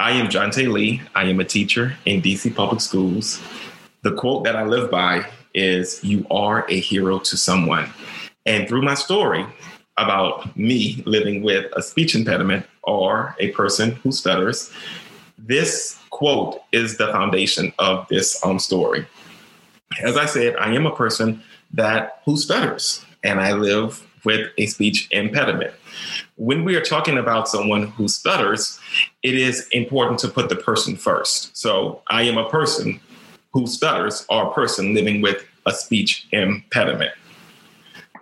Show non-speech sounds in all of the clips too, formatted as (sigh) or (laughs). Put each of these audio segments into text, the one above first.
I am Jonte Lee. I am a teacher in DC Public Schools. The quote that I live by is You are a hero to someone. And through my story about me living with a speech impediment or a person who stutters, this quote is the foundation of this um, story. As I said, I am a person that who stutters, and I live with a speech impediment. When we are talking about someone who stutters, it is important to put the person first. So I am a person who stutters or a person living with a speech impediment.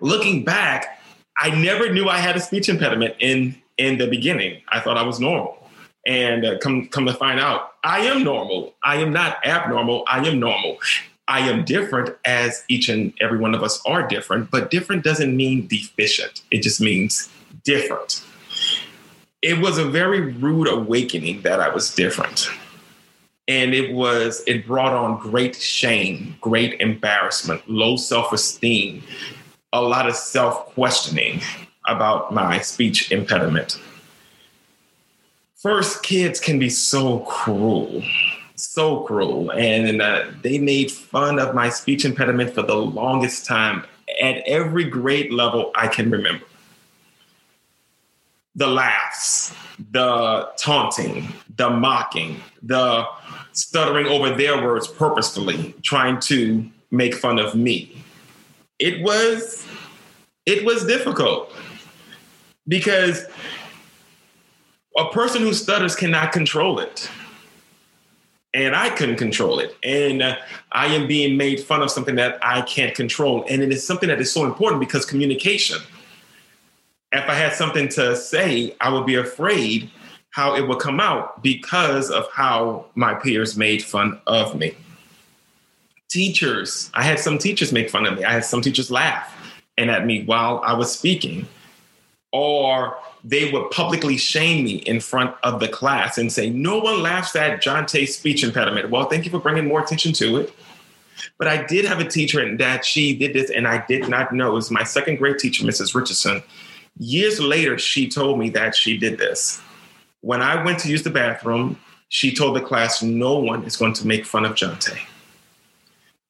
Looking back, I never knew I had a speech impediment in in the beginning. I thought I was normal. And uh, come come to find out, I am normal. I am not abnormal. I am normal. I am different as each and every one of us are different, but different doesn't mean deficient. It just means different. It was a very rude awakening that I was different. And it was, it brought on great shame, great embarrassment, low self esteem, a lot of self questioning about my speech impediment. First, kids can be so cruel so cruel. And uh, they made fun of my speech impediment for the longest time at every grade level I can remember. The laughs, the taunting, the mocking, the stuttering over their words purposefully, trying to make fun of me. It was it was difficult because a person who stutters cannot control it and I couldn't control it. And I am being made fun of something that I can't control. And it is something that is so important because communication. If I had something to say, I would be afraid how it would come out because of how my peers made fun of me. Teachers, I had some teachers make fun of me. I had some teachers laugh and at me while I was speaking. Or they would publicly shame me in front of the class and say, No one laughs at Jonte's speech impediment. Well, thank you for bringing more attention to it. But I did have a teacher that she did this, and I did not know. It was my second grade teacher, Mrs. Richardson. Years later, she told me that she did this. When I went to use the bathroom, she told the class, No one is going to make fun of Jonte.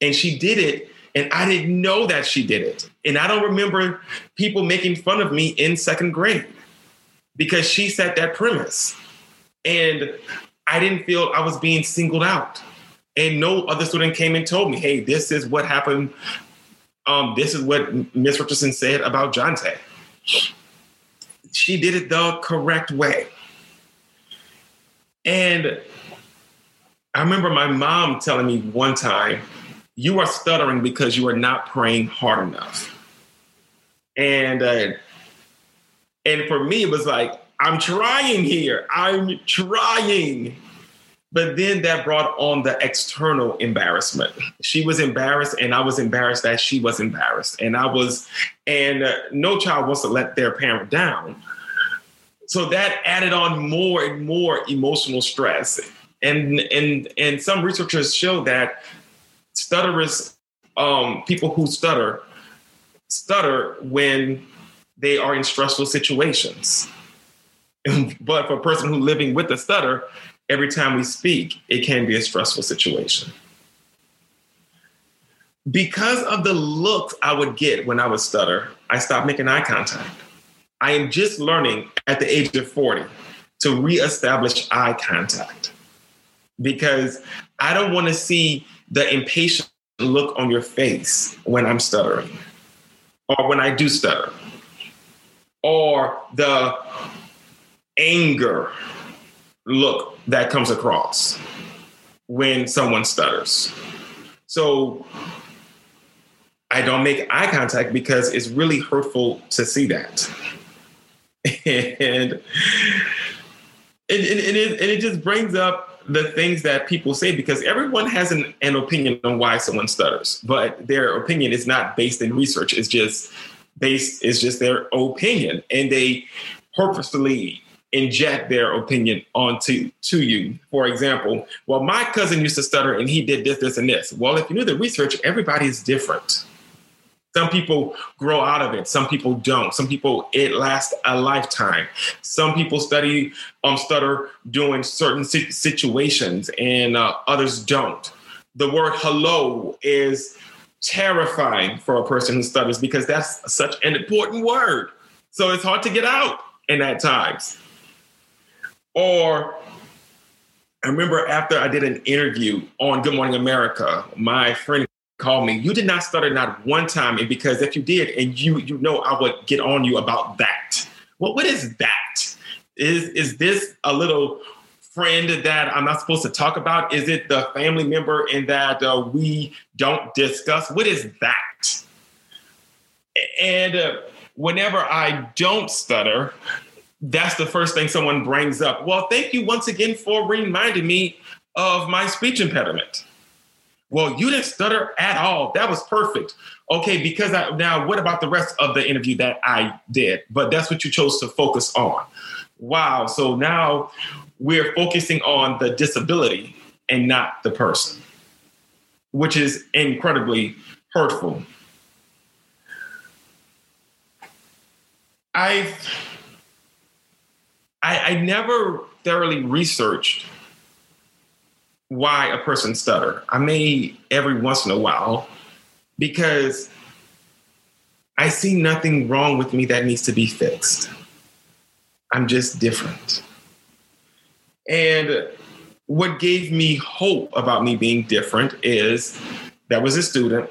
And she did it and I didn't know that she did it. And I don't remember people making fun of me in second grade because she set that premise. And I didn't feel I was being singled out. And no other student came and told me, hey, this is what happened. Um, this is what Miss Richardson said about Jonte. She did it the correct way. And I remember my mom telling me one time, you are stuttering because you are not praying hard enough. And uh, and for me, it was like, I'm trying here. I'm trying. But then that brought on the external embarrassment. She was embarrassed, and I was embarrassed that she was embarrassed. And I was, and uh, no child wants to let their parent down. So that added on more and more emotional stress. And and and some researchers show that stutterers, um, people who stutter, stutter when they are in stressful situations. (laughs) but for a person who's living with a stutter, every time we speak, it can be a stressful situation. Because of the looks I would get when I would stutter, I stopped making eye contact. I am just learning at the age of 40 to reestablish eye contact because I don't want to see the impatient look on your face when I'm stuttering or when I do stutter or the anger look that comes across when someone stutters. So I don't make eye contact because it's really hurtful to see that. (laughs) and, and, and, it, and it just brings up the things that people say because everyone has an, an opinion on why someone stutters, but their opinion is not based in research. It's just based is just their opinion and they purposefully inject their opinion onto to you. For example, well, my cousin used to stutter and he did this, this, and this. Well, if you knew the research, everybody is different. Some people grow out of it. Some people don't. Some people it lasts a lifetime. Some people study um stutter during certain situations, and uh, others don't. The word hello is terrifying for a person who stutters because that's such an important word. So it's hard to get out in that times. Or I remember after I did an interview on Good Morning America, my friend called me. You did not stutter not one time, and because if you did, and you you know I would get on you about that. Well, what is that? Is is this a little friend that I'm not supposed to talk about? Is it the family member and that uh, we don't discuss? What is that? And uh, whenever I don't stutter, that's the first thing someone brings up. Well, thank you once again for reminding me of my speech impediment. Well, you didn't stutter at all. That was perfect. Okay, because I, now what about the rest of the interview that I did? But that's what you chose to focus on. Wow. So now we're focusing on the disability and not the person, which is incredibly hurtful. I've I, I never thoroughly researched why a person stutter. I may every once in a while because I see nothing wrong with me that needs to be fixed. I'm just different. And what gave me hope about me being different is that was a student.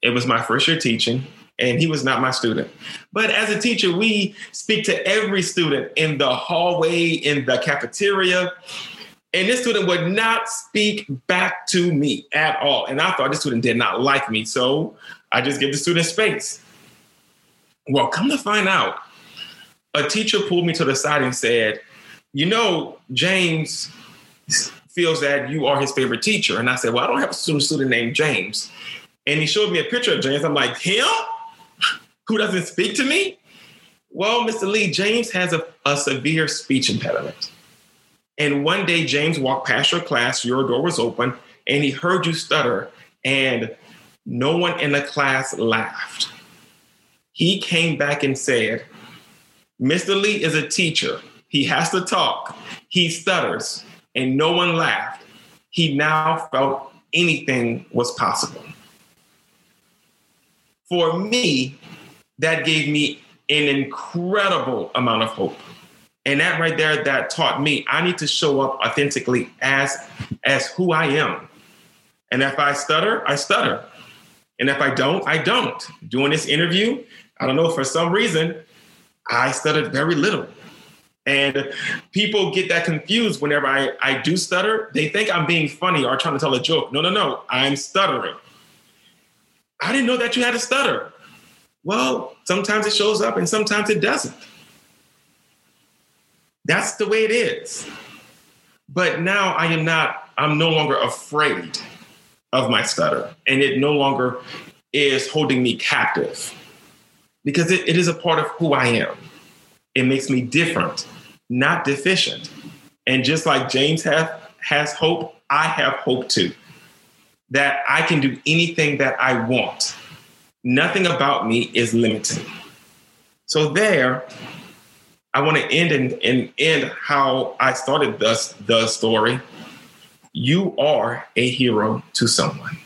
It was my first year teaching, and he was not my student. But as a teacher, we speak to every student in the hallway, in the cafeteria, and this student would not speak back to me at all. And I thought this student did not like me. So I just give the student space. Well, come to find out, a teacher pulled me to the side and said, You know, James feels that you are his favorite teacher. And I said, Well, I don't have a student, student named James. And he showed me a picture of James. I'm like, Him? Who doesn't speak to me? Well, Mr. Lee, James has a, a severe speech impediment. And one day, James walked past your class, your door was open, and he heard you stutter, and no one in the class laughed. He came back and said, Mr. Lee is a teacher. He has to talk. He stutters, and no one laughed. He now felt anything was possible. For me, that gave me an incredible amount of hope. And that right there that taught me i need to show up authentically as as who i am. And if i stutter i stutter. And if i don't i don't. Doing this interview i don't know for some reason i stuttered very little. And people get that confused whenever I, I do stutter. They think i'm being funny or trying to tell a joke. No no no. I'm stuttering. I didn't know that you had a stutter well sometimes it shows up and sometimes it doesn't that's the way it is. But now I am not, I'm no longer afraid of my stutter, and it no longer is holding me captive because it, it is a part of who I am. It makes me different, not deficient. And just like James have, has hope, I have hope too. That I can do anything that I want. Nothing about me is limiting. So there, I want to end and, and end how I started the, the story. You are a hero to someone.